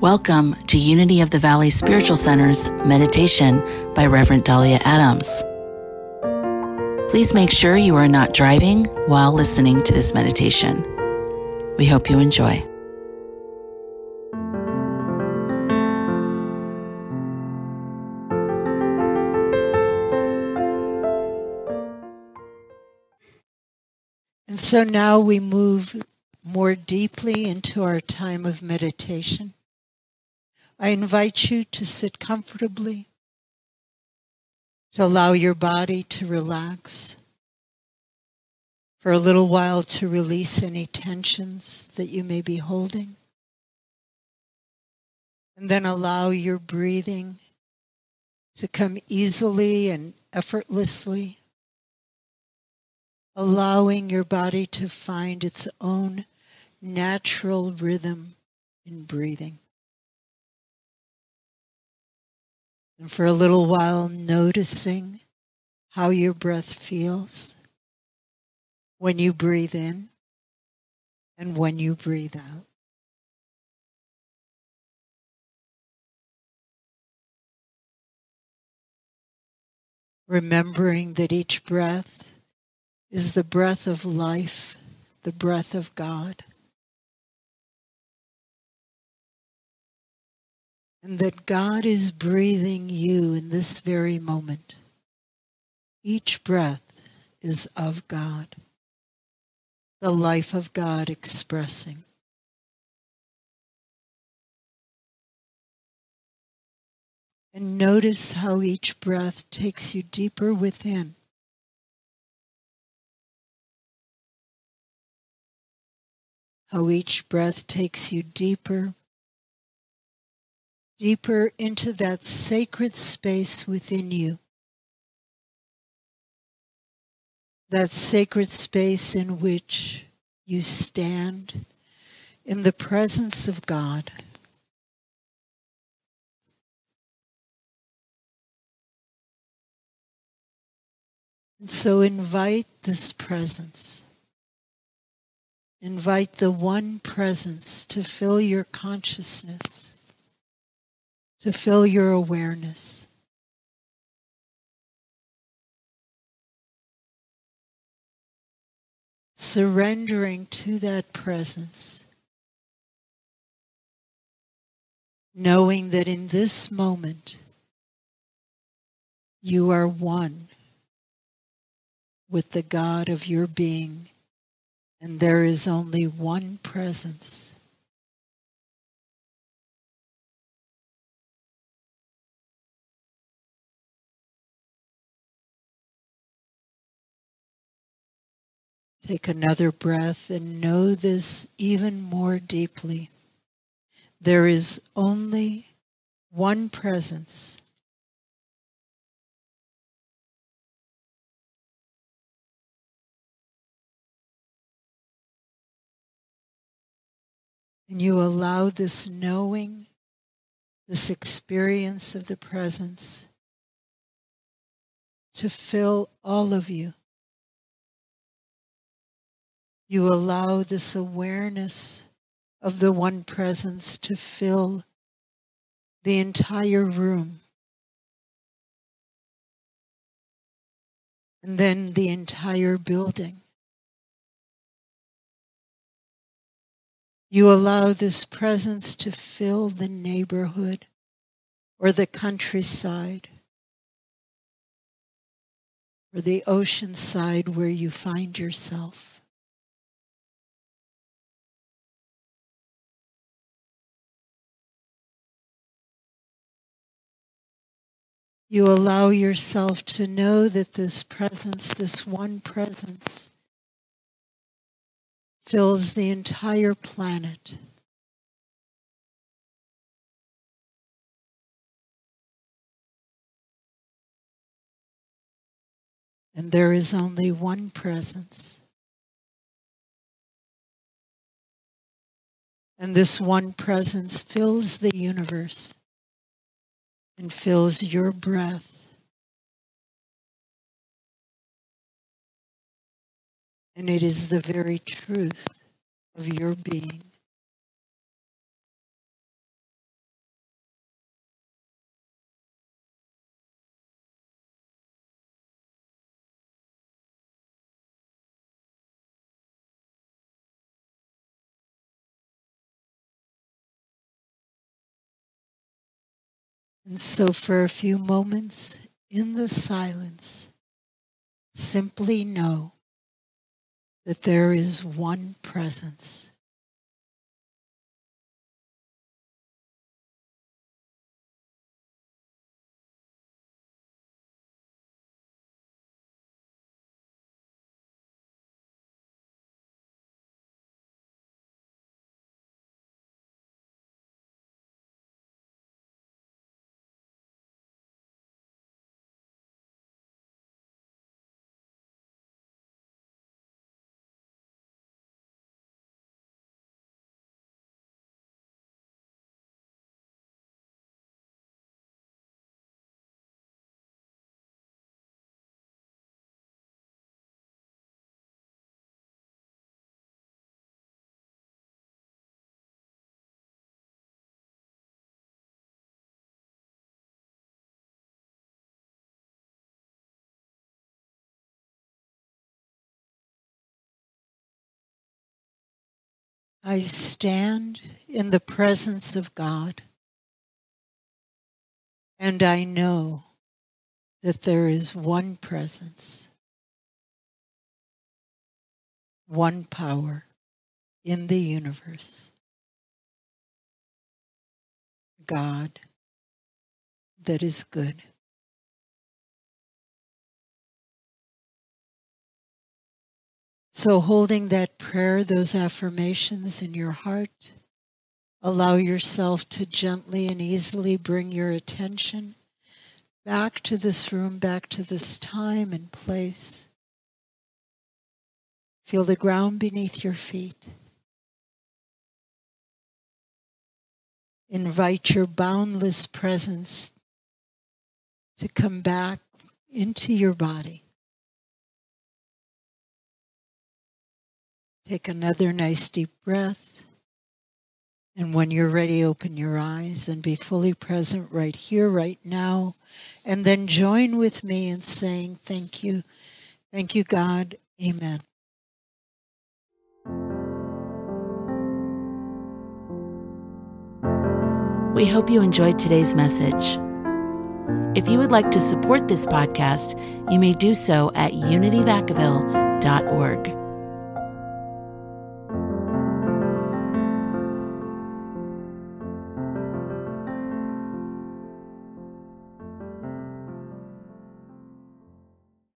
Welcome to Unity of the Valley Spiritual Center's meditation by Reverend Dalia Adams. Please make sure you are not driving while listening to this meditation. We hope you enjoy. And so now we move more deeply into our time of meditation. I invite you to sit comfortably, to allow your body to relax, for a little while to release any tensions that you may be holding, and then allow your breathing to come easily and effortlessly allowing your body to find its own natural rhythm in breathing. And for a little while, noticing how your breath feels when you breathe in and when you breathe out. Remembering that each breath is the breath of life, the breath of God. And that God is breathing you in this very moment. Each breath is of God, the life of God expressing. And notice how each breath takes you deeper within how each breath takes you deeper, deeper into that sacred space within you. That sacred space in which you stand in the presence of God. And so invite this presence. Invite the one presence to fill your consciousness, to fill your awareness. Surrendering to that presence, knowing that in this moment you are one with the God of your being and there is only one presence. Take another breath and know this even more deeply. There is only one presence And you allow this knowing, this experience of the presence to fill all of you. You allow this awareness of the one presence to fill the entire room. And then the entire building. You allow this presence to fill the neighborhood or the countryside or the ocean side where you find yourself. You allow yourself to know that this presence, this one presence, fills the entire planet. And there is only one presence. And this one presence fills the universe and fills your breath and it is the very truth of your being. And so, for a few moments in the silence, simply know that there is one presence. I stand in the presence of God, and I know that there is one presence, one power in the universe God that is good. So, holding that prayer, those affirmations in your heart, allow yourself to gently and easily bring your attention back to this room, back to this time and place. Feel the ground beneath your feet. Invite your boundless presence to come back into your body. Take another nice deep breath. And when you're ready, open your eyes and be fully present right here, right now. And then join with me in saying, Thank you. Thank you, God. Amen. We hope you enjoyed today's message. If you would like to support this podcast, you may do so at unityvacaville.org.